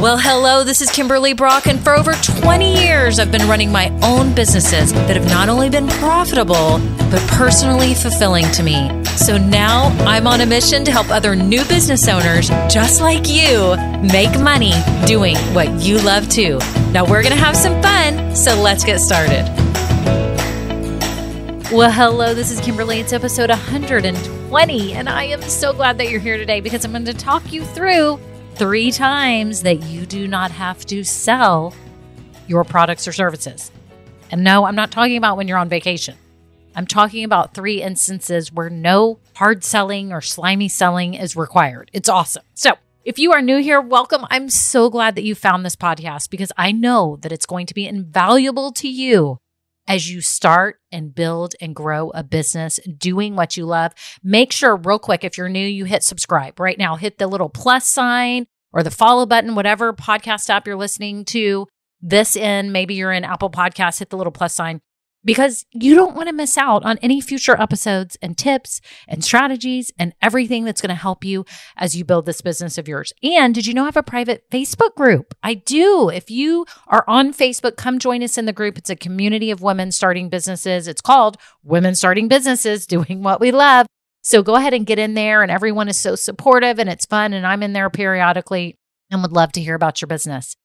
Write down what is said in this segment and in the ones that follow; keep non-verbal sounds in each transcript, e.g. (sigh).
Well, hello, this is Kimberly Brock, and for over 20 years, I've been running my own businesses that have not only been profitable, but personally fulfilling to me. So now I'm on a mission to help other new business owners just like you make money doing what you love too. Now we're going to have some fun, so let's get started. Well, hello, this is Kimberly. It's episode 120, and I am so glad that you're here today because I'm going to talk you through three times that you do not have to sell your products or services. And no, I'm not talking about when you're on vacation. I'm talking about three instances where no hard selling or slimy selling is required. It's awesome. So, if you are new here, welcome. I'm so glad that you found this podcast because I know that it's going to be invaluable to you as you start and build and grow a business doing what you love. Make sure, real quick, if you're new, you hit subscribe right now. Hit the little plus sign or the follow button, whatever podcast app you're listening to this in. Maybe you're in Apple Podcasts, hit the little plus sign because you don't want to miss out on any future episodes and tips and strategies and everything that's going to help you as you build this business of yours. And did you know I have a private Facebook group? I do. If you are on Facebook, come join us in the group. It's a community of women starting businesses. It's called Women Starting Businesses (laughs) Doing What We Love. So go ahead and get in there, and everyone is so supportive and it's fun. And I'm in there periodically and would love to hear about your business.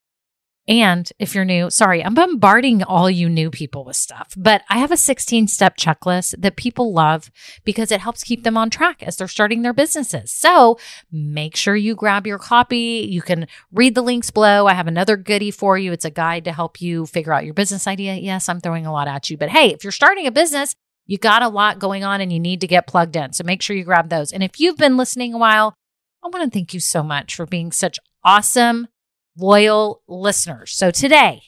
And if you're new, sorry, I'm bombarding all you new people with stuff, but I have a 16 step checklist that people love because it helps keep them on track as they're starting their businesses. So make sure you grab your copy. You can read the links below. I have another goodie for you. It's a guide to help you figure out your business idea. Yes, I'm throwing a lot at you, but hey, if you're starting a business, you got a lot going on and you need to get plugged in. So make sure you grab those. And if you've been listening a while, I want to thank you so much for being such awesome, loyal listeners. So today,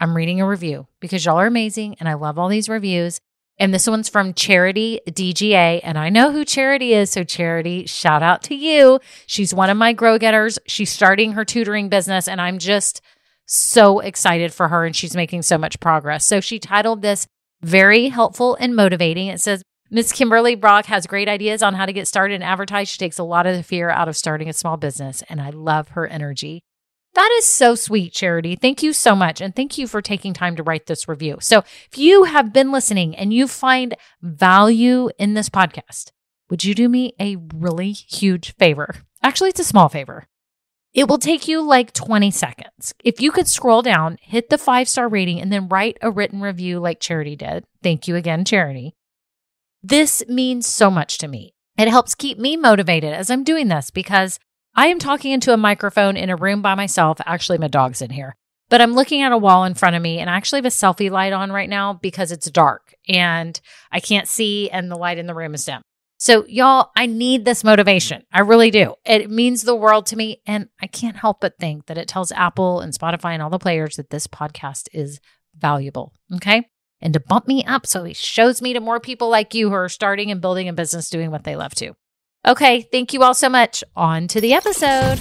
I'm reading a review because y'all are amazing and I love all these reviews. And this one's from Charity DGA. And I know who Charity is. So, Charity, shout out to you. She's one of my grow getters. She's starting her tutoring business, and I'm just so excited for her. And she's making so much progress. So, she titled this very helpful and motivating. It says, Miss Kimberly Brock has great ideas on how to get started and advertise. She takes a lot of the fear out of starting a small business, and I love her energy. That is so sweet, Charity. Thank you so much. And thank you for taking time to write this review. So, if you have been listening and you find value in this podcast, would you do me a really huge favor? Actually, it's a small favor. It will take you like 20 seconds. If you could scroll down, hit the five star rating, and then write a written review like Charity did. Thank you again, Charity. This means so much to me. It helps keep me motivated as I'm doing this because I am talking into a microphone in a room by myself. Actually, my dog's in here, but I'm looking at a wall in front of me and I actually have a selfie light on right now because it's dark and I can't see and the light in the room is dim. So, y'all, I need this motivation. I really do. It means the world to me. And I can't help but think that it tells Apple and Spotify and all the players that this podcast is valuable. Okay and to bump me up so it shows me to more people like you who are starting and building a business doing what they love to. Okay, thank you all so much. On to the episode.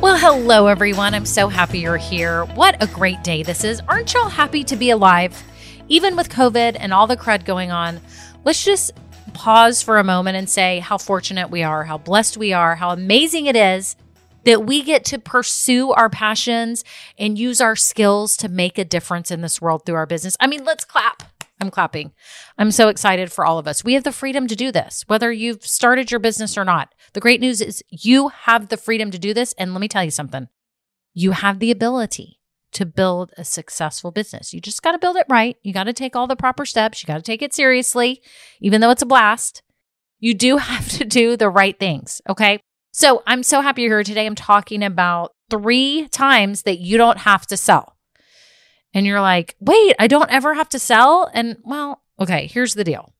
Well, hello, everyone. I'm so happy you're here. What a great day this is. Aren't y'all happy to be alive? Even with COVID and all the crud going on, let's just pause for a moment and say how fortunate we are, how blessed we are, how amazing it is that we get to pursue our passions and use our skills to make a difference in this world through our business. I mean, let's clap. I'm clapping. I'm so excited for all of us. We have the freedom to do this, whether you've started your business or not. The great news is you have the freedom to do this. And let me tell you something you have the ability to build a successful business. You just got to build it right. You got to take all the proper steps. You got to take it seriously, even though it's a blast. You do (laughs) have to do the right things. Okay. So I'm so happy you're here today. I'm talking about three times that you don't have to sell. And you're like, wait, I don't ever have to sell? And well, okay, here's the deal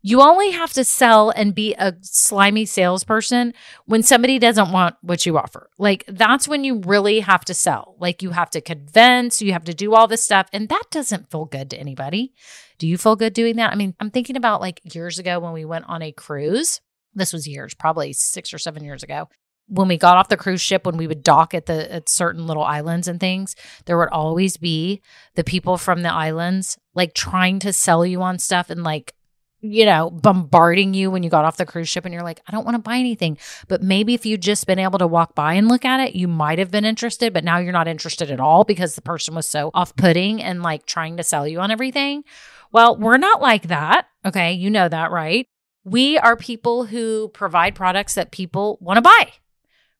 you only have to sell and be a slimy salesperson when somebody doesn't want what you offer. Like that's when you really have to sell. Like you have to convince, you have to do all this stuff. And that doesn't feel good to anybody. Do you feel good doing that? I mean, I'm thinking about like years ago when we went on a cruise. This was years, probably six or seven years ago when we got off the cruise ship when we would dock at the at certain little islands and things there would always be the people from the islands like trying to sell you on stuff and like you know, bombarding you when you got off the cruise ship and you're like, I don't want to buy anything. But maybe if you'd just been able to walk by and look at it, you might have been interested, but now you're not interested at all because the person was so off putting and like trying to sell you on everything. Well, we're not like that. Okay. You know that, right? We are people who provide products that people want to buy,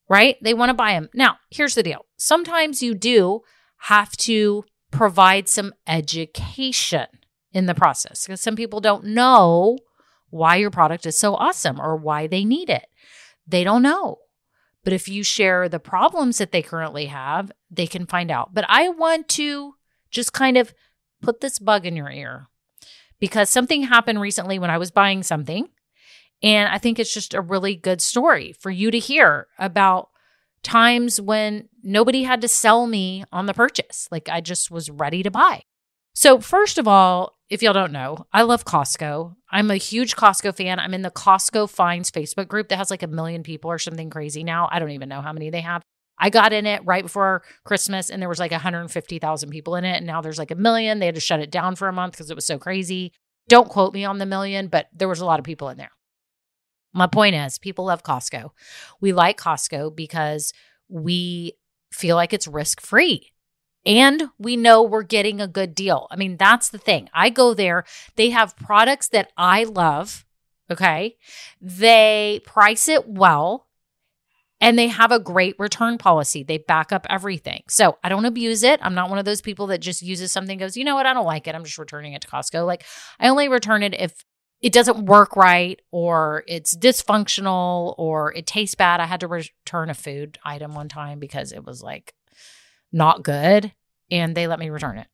right? They want to buy them. Now, here's the deal sometimes you do have to provide some education in the process because some people don't know why your product is so awesome or why they need it. They don't know. But if you share the problems that they currently have, they can find out. But I want to just kind of put this bug in your ear because something happened recently when I was buying something. And I think it's just a really good story for you to hear about times when nobody had to sell me on the purchase. Like I just was ready to buy. So, first of all, if y'all don't know, I love Costco. I'm a huge Costco fan. I'm in the Costco Finds Facebook group that has like a million people or something crazy now. I don't even know how many they have. I got in it right before Christmas and there was like 150,000 people in it. And now there's like a million. They had to shut it down for a month because it was so crazy. Don't quote me on the million, but there was a lot of people in there. My point is, people love Costco. We like Costco because we feel like it's risk free and we know we're getting a good deal. I mean, that's the thing. I go there, they have products that I love. Okay. They price it well and they have a great return policy. They back up everything. So I don't abuse it. I'm not one of those people that just uses something, goes, you know what, I don't like it. I'm just returning it to Costco. Like I only return it if it doesn't work right or it's dysfunctional or it tastes bad. I had to return a food item one time because it was like not good and they let me return it.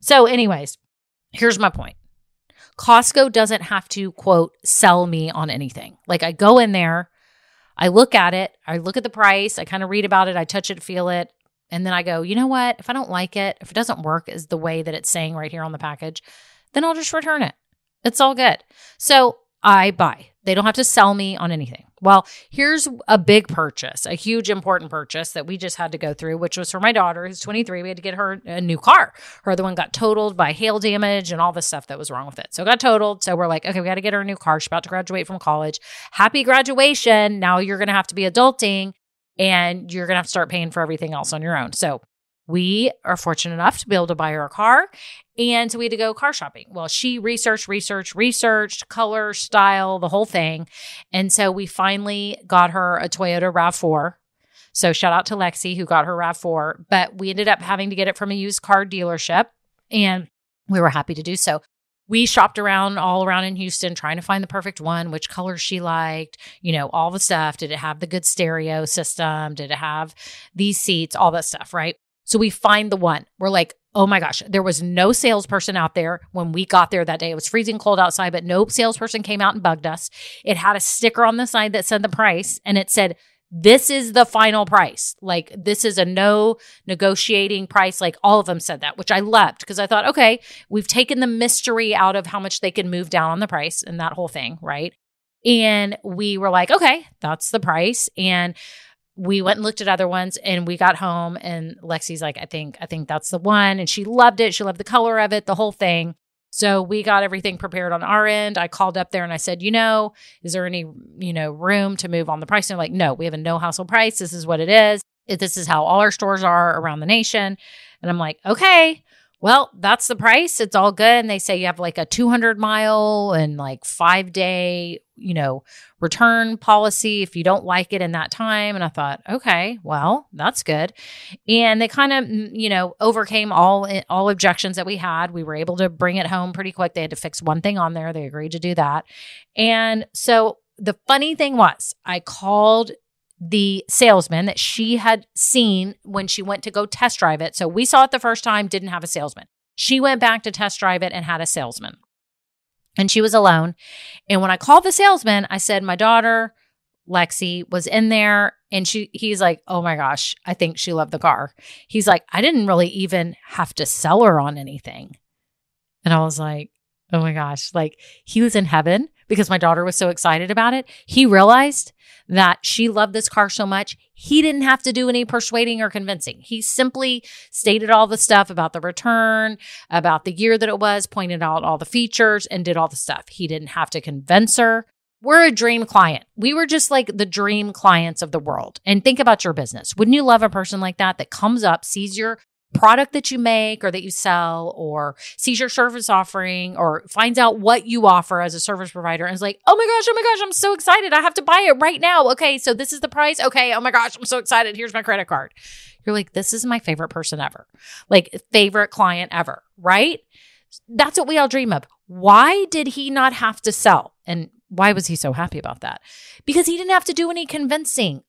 So, anyways, here's my point Costco doesn't have to quote sell me on anything. Like I go in there, I look at it, I look at the price, I kind of read about it, I touch it, feel it, and then I go, you know what? If I don't like it, if it doesn't work as the way that it's saying right here on the package, then I'll just return it. It's all good. So I buy. They don't have to sell me on anything. Well, here's a big purchase, a huge important purchase that we just had to go through, which was for my daughter who's 23. We had to get her a new car. Her other one got totaled by hail damage and all the stuff that was wrong with it. So it got totaled. So we're like, okay, we got to get her a new car. She's about to graduate from college. Happy graduation. Now you're going to have to be adulting and you're going to have to start paying for everything else on your own. So we are fortunate enough to be able to buy her a car. And so we had to go car shopping. Well, she researched, researched, researched color, style, the whole thing. And so we finally got her a Toyota RAV4. So shout out to Lexi who got her RAV4. But we ended up having to get it from a used car dealership. And we were happy to do so. We shopped around all around in Houston trying to find the perfect one, which color she liked, you know, all the stuff. Did it have the good stereo system? Did it have these seats? All that stuff, right? So we find the one. We're like, oh my gosh, there was no salesperson out there when we got there that day. It was freezing cold outside, but no salesperson came out and bugged us. It had a sticker on the side that said the price and it said, this is the final price. Like, this is a no negotiating price. Like, all of them said that, which I loved because I thought, okay, we've taken the mystery out of how much they can move down on the price and that whole thing, right? And we were like, okay, that's the price. And we went and looked at other ones and we got home and Lexi's like, I think, I think that's the one. And she loved it. She loved the color of it, the whole thing. So we got everything prepared on our end. I called up there and I said, you know, is there any, you know, room to move on the price? And they're like, no, we have a no hassle price. This is what it is. This is how all our stores are around the nation. And I'm like, okay well, that's the price. It's all good. And they say you have like a 200 mile and like five day, you know, return policy if you don't like it in that time. And I thought, okay, well, that's good. And they kind of, mm, you know, overcame all all objections that we had. We were able to bring it home pretty quick. They had to fix one thing on there. They agreed to do that. And so the funny thing was, I called the salesman that she had seen when she went to go test drive it. So we saw it the first time, didn't have a salesman. She went back to test drive it and had a salesman. And she was alone. And when I called the salesman, I said, My daughter, Lexi, was in there. And she he's like, Oh my gosh, I think she loved the car. He's like, I didn't really even have to sell her on anything. And I was like, Oh my gosh, like he was in heaven because my daughter was so excited about it. He realized that she loved this car so much, he didn't have to do any persuading or convincing. He simply stated all the stuff about the return, about the year that it was, pointed out all the features, and did all the stuff. He didn't have to convince her. We're a dream client. We were just like the dream clients of the world. And think about your business. Wouldn't you love a person like that that comes up, sees your product that you make or that you sell or sees your service offering or finds out what you offer as a service provider and is like, oh my gosh, oh my gosh, I'm so excited. I have to buy it right now. Okay, so this is the price. Okay, oh my gosh, I'm so excited. Here's my credit card. You're like, this is my favorite person ever, like favorite client ever, right? That's what we all dream of. Why did he not have to sell? And why was he so happy about that? Because he didn't have to do any convincing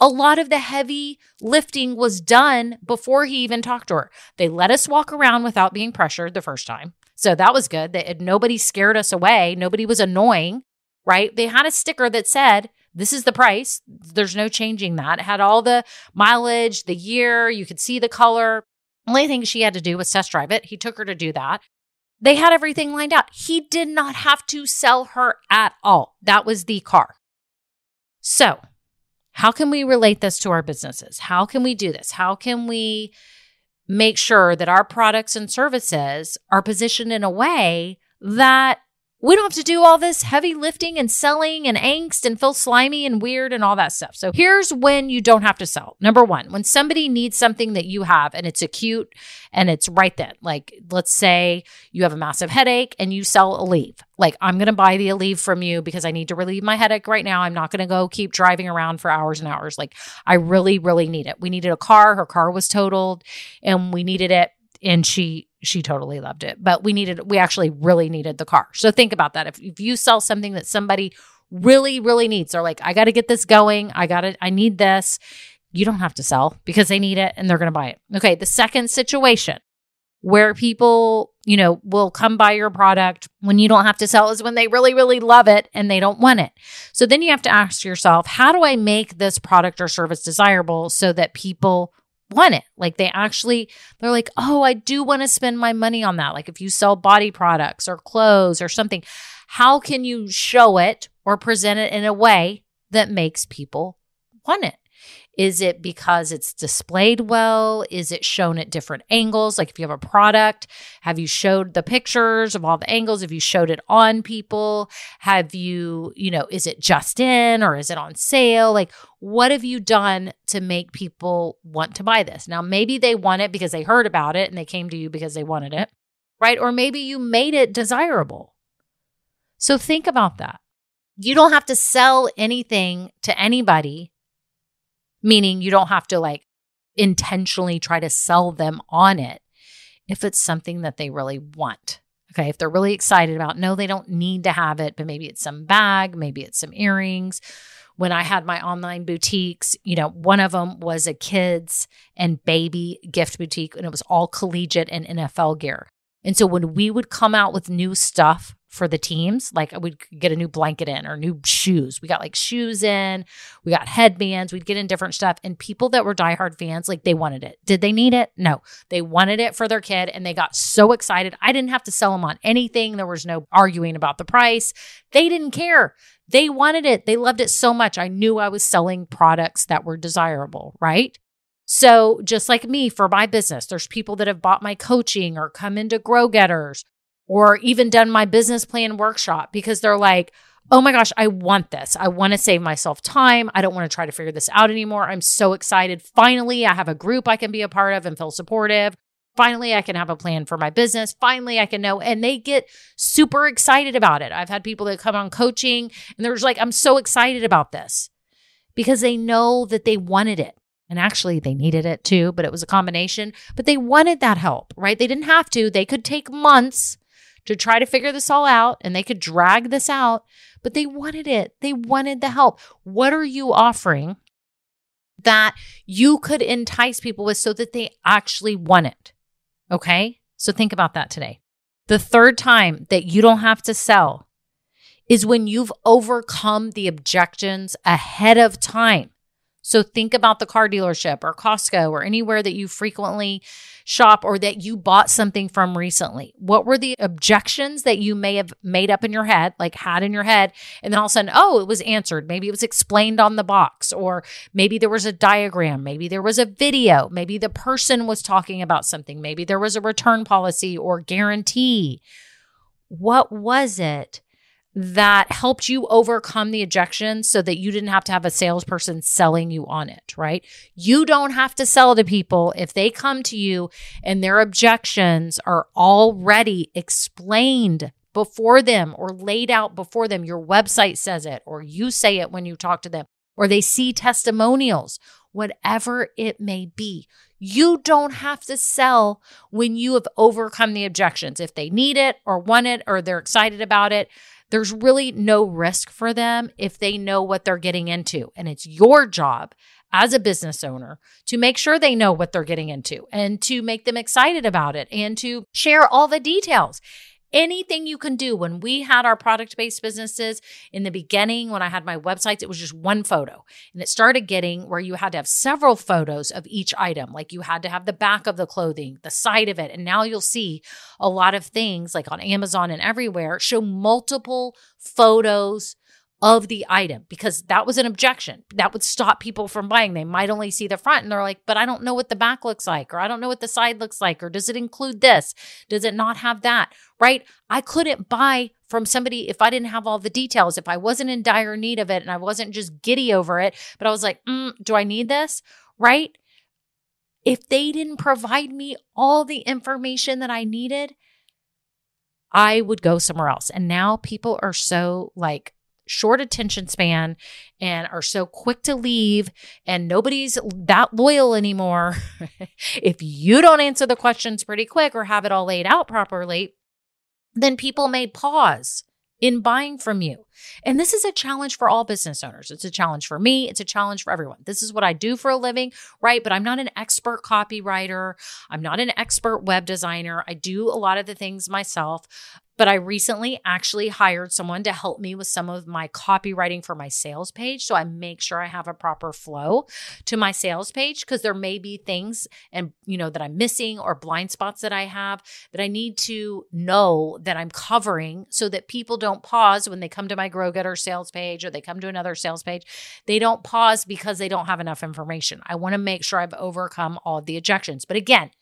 a lot of the heavy lifting was done before he even talked to her. They let us walk around without being pressured the first time. So that was good. They, nobody scared us away. Nobody was annoying, right? They had a sticker that said, this is the price. There's no changing that. It had all the mileage, the year, you could see the color. Only thing she had to do was test drive it. He took her to do that. They had everything lined out. He did not have to sell her at all. That was the car. So how can we relate this to our businesses? How can we do this? How can we make sure that our products and services are positioned in a way that we don't have to do all this heavy lifting and selling and angst and feel slimy and weird and all that stuff. So here's when you don't have to sell. Number one, when somebody needs something that you have and it's acute and it's right then. Like let's say you have a massive headache and you sell Aleve. Like I'm going to buy the Aleve from you because I need to relieve my headache right now. I'm not going to go keep driving around for hours and hours. Like I really, really need it. We needed a car. Her car was totaled and we needed it and she she totally loved it. But we needed, we actually really needed the car. So think about that. If, if you sell something that somebody really, really needs, they're like, I got to get this going. I got it. I need this. You don't have to sell because they need it and they're going to buy it. Okay. The second situation where people, you know, will come buy your product when you don't have to sell is when they really, really love it and they don't want it. So then you have to ask yourself, how do I make this product or service desirable so that people want it. Like they actually, they're like, oh, I do want to spend my money on that. Like if you sell body products or clothes or something, how can you show it or present it in a way that makes people want it? Is it because it's displayed well? Is it shown at different angles? Like if you have a product, have you showed the pictures of all the angles? Have you showed it on people? Have you, you know, is it just in or is it on sale? Like what have you done to make people want to buy this? Now, maybe they want it because they heard about it and they came to you because they wanted it, right? Or maybe you made it desirable. So think about that. You don't have to sell anything to anybody meaning you don't have to like intentionally try to sell them on it if it's something that they really want. Okay. If they're really excited about, no, they don't need to have it, but maybe it's some bag, maybe it's some earrings. When I had my online boutiques, you know, one of them was a kids and baby gift boutique, and it was all collegiate and NFL gear. And so when we would come out with new stuff for the teams. Like we'd get a new blanket in or new shoes. We got like shoes in, we got headbands, we'd get in different stuff. And people that were diehard fans, like they wanted it. Did they need it? No. They wanted it for their kid and they got so excited. I didn't have to sell them on anything. There was no arguing about the price. They didn't care. They wanted it. They loved it so much. I knew I was selling products that were desirable, right? So, just like me for my business, there's people that have bought my coaching or come into Grow Getters or even done my business plan workshop because they're like, oh my gosh, I want this. I want to save myself time. I don't want to try to figure this out anymore. I'm so excited. Finally, I have a group I can be a part of and feel supportive. Finally, I can have a plan for my business. Finally, I can know. And they get super excited about it. I've had people that come on coaching and they're just like, I'm so excited about this because they know that they wanted it. And actually, they needed it too, but it was a combination. But they wanted that help, right? They didn't have to. They could take months to try to figure this all out and they could drag this out, but they wanted it. They wanted the help. What are you offering that you could entice people with so that they actually want it? Okay. So think about that today. The third time that you don't have to sell is when you've overcome the objections ahead of time So think about the car dealership or Costco or anywhere that you frequently shop or that you bought something from recently. What were the objections that you may have made up in your head, like had in your head, and then all of a sudden, oh, it was answered. Maybe it was explained on the box, or maybe there was a diagram, maybe there was a video, maybe the person was talking about something, maybe there was a return policy or guarantee. What was it? That helped you overcome the objections so that you didn't have to have a salesperson selling you on it, right? You don't have to sell to people if they come to you and their objections are already explained before them or laid out before them. Your website says it, or you say it when you talk to them, or they see testimonials, whatever it may be. You don't have to sell when you have overcome the objections. If they need it or want it or they're excited about it, there's really no risk for them if they know what they're getting into. And it's your job as a business owner to make sure they know what they're getting into and to make them excited about it and to share all the details anything you can do. When we had our product based businesses in the beginning, when I had my websites, it was just one photo. And it started getting where you had to have several photos of each item. Like you had to have the back of the clothing, the side of it. And now you'll see a lot of things like on Amazon and everywhere show multiple photos of the item because that was an objection. That would stop people from buying. They might only see the front and they're like, but I don't know what the back looks like, or I don't know what the side looks like, or does it include this? Does it not have that? Right? I couldn't buy from somebody if I didn't have all the details, if I wasn't in dire need of it and I wasn't just giddy over it, but I was like, mm, do I need this? Right? If they didn't provide me all the information that I needed, I would go somewhere else. And now people are so like, short attention span and are so quick to leave and nobody's that loyal anymore. (laughs) if you don't answer the questions pretty quick or have it all laid out properly, then people may pause in buying from you. And this is a challenge for all business owners. It's a challenge for me. It's a challenge for everyone. This is what I do for a living, right? But I'm not an expert copywriter. I'm not an expert web designer. I do a lot of the things myself. But I recently actually hired someone to help me with some of my copywriting for my sales page. So I make sure I have a proper flow to my sales page because there may be things and, you know, that I'm missing or blind spots that I have that I need to know that I'm covering so that people don't pause when they come to my Grow Getter sales page or they come to another sales page. They don't pause because they don't have enough information. I want to make sure I've overcome all of the objections. But again,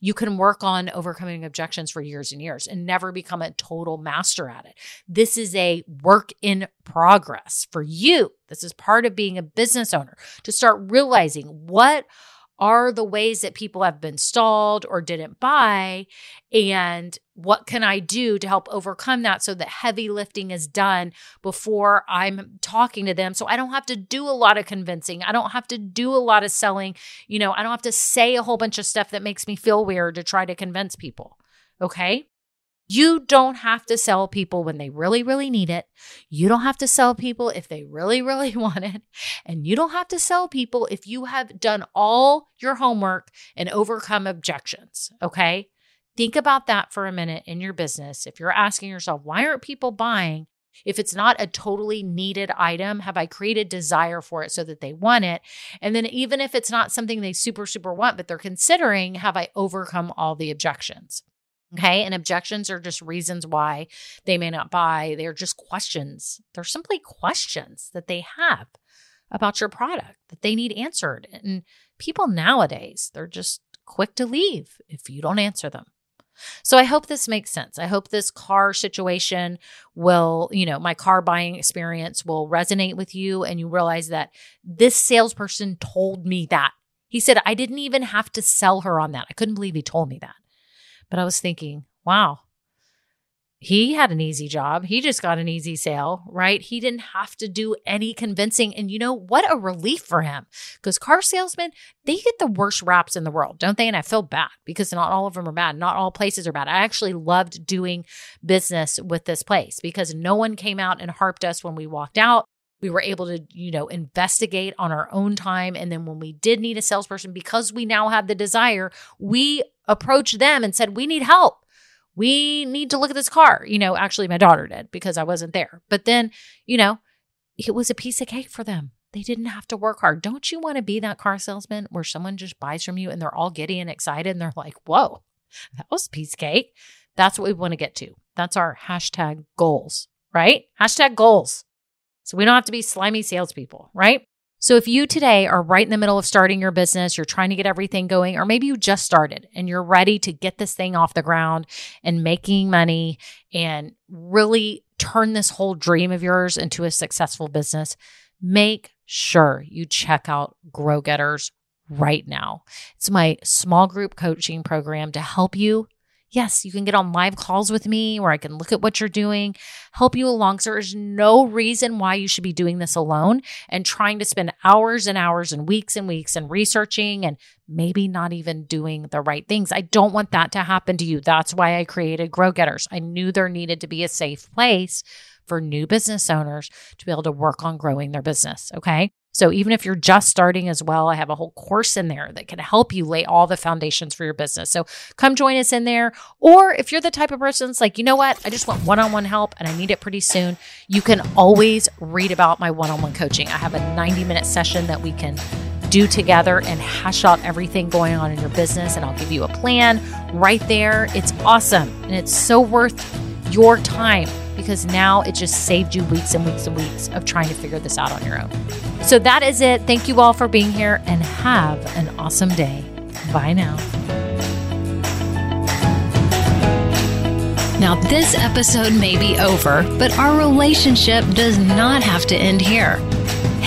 you can work on overcoming objections for years and years and never become a total master at it. This is a work in progress for you. This is part of being a business owner to start realizing what are the ways that people have been stalled or didn't buy? And what can i do to help overcome that so that heavy lifting is done before i'm talking to them? So i don't have to do a lot of convincing. I don't have to do a lot of selling. You know i don't have to say a whole bunch of stuff that makes me feel weird to try to convince people. Okay you don't have to sell people when they really, really need it. You don't have to sell people if they really, (laughs) really want it. And you don't have to sell people if you have done all your homework and overcome objections. Okay. Think about that for a minute in your business. If you're asking yourself, why aren't people buying? If it's not a totally needed item, have I created desire for it so that they want it? And then, even if it's not something they super, super want, but they're considering, have I overcome all the objections? Okay. And objections are just reasons why they may not buy. They're just questions. They're simply questions that they have about your product that they need answered. And people nowadays, they're just quick to leave if you don't answer them. So I hope this makes sense. I hope this car situation will, you know, my car buying experience will resonate with you and you realize that this salesperson told me that. He said, I didn't even have to sell her on that. I couldn't believe he told me that. But I was thinking, wow, he had an easy job. He just got an easy sale, right? He didn't have to do any convincing. And you know, what a relief for him. Because car salesmen, they get the worst raps in the world, don't they? And I feel bad because not all of them are bad. Not all places are bad. I actually loved doing business with this place because no one came out and harped us when we walked out. We were able to, you know, investigate on our own time. And then when we did need a salesperson, because we now have the desire, we approached them and said, We need help. We need to look at this car. You know, actually, my daughter did because I wasn't there. But then, you know, it was a piece of cake for them. they didn't have to work hard. Don't you want to be that car salesman where someone just buys from you and they're all giddy and excited and they're like, whoa, that was a piece of cake. That's what we want to get to. That's our hashtag goals, right? Hashtag goals. So we don't have to be slimy salespeople, right? So if you today are right in the middle of starting your business, you're trying to get everything going, or maybe you just started and you're ready to get this thing off the ground and making money and really turn this whole dream of yours into a successful business, make sure you check out Grow Getters right now. It's my small group coaching program to help you Yes, you can get on live calls with me where I can look at what you're doing, help you along. So there's no reason why you should be doing this alone and trying to spend hours and hours and weeks and weeks and researching and maybe not even doing the right things. I don't want that to happen to you. That's why I created Grow Getters. I knew there needed to be a safe place for new business owners to be able to work on growing their business. Okay. So even if you're just starting as well, I have a whole course in there that can help you lay all the foundations for your business. So come join us in there. Or if you're the type of person that's like, you know what, I just want one on one help and I need it pretty soon, you can always read about my one on one coaching. I have a 90 minute session that we can do together and hash out everything going on in your business. And I'll give you a plan right there. It's awesome and it's so worth your time because now it just saved you weeks and weeks and weeks of trying to figure this out on your own. So that is it. Thank you all for being here and have an awesome day. Bye now. Now, this episode may be over, but our relationship does not have to end here.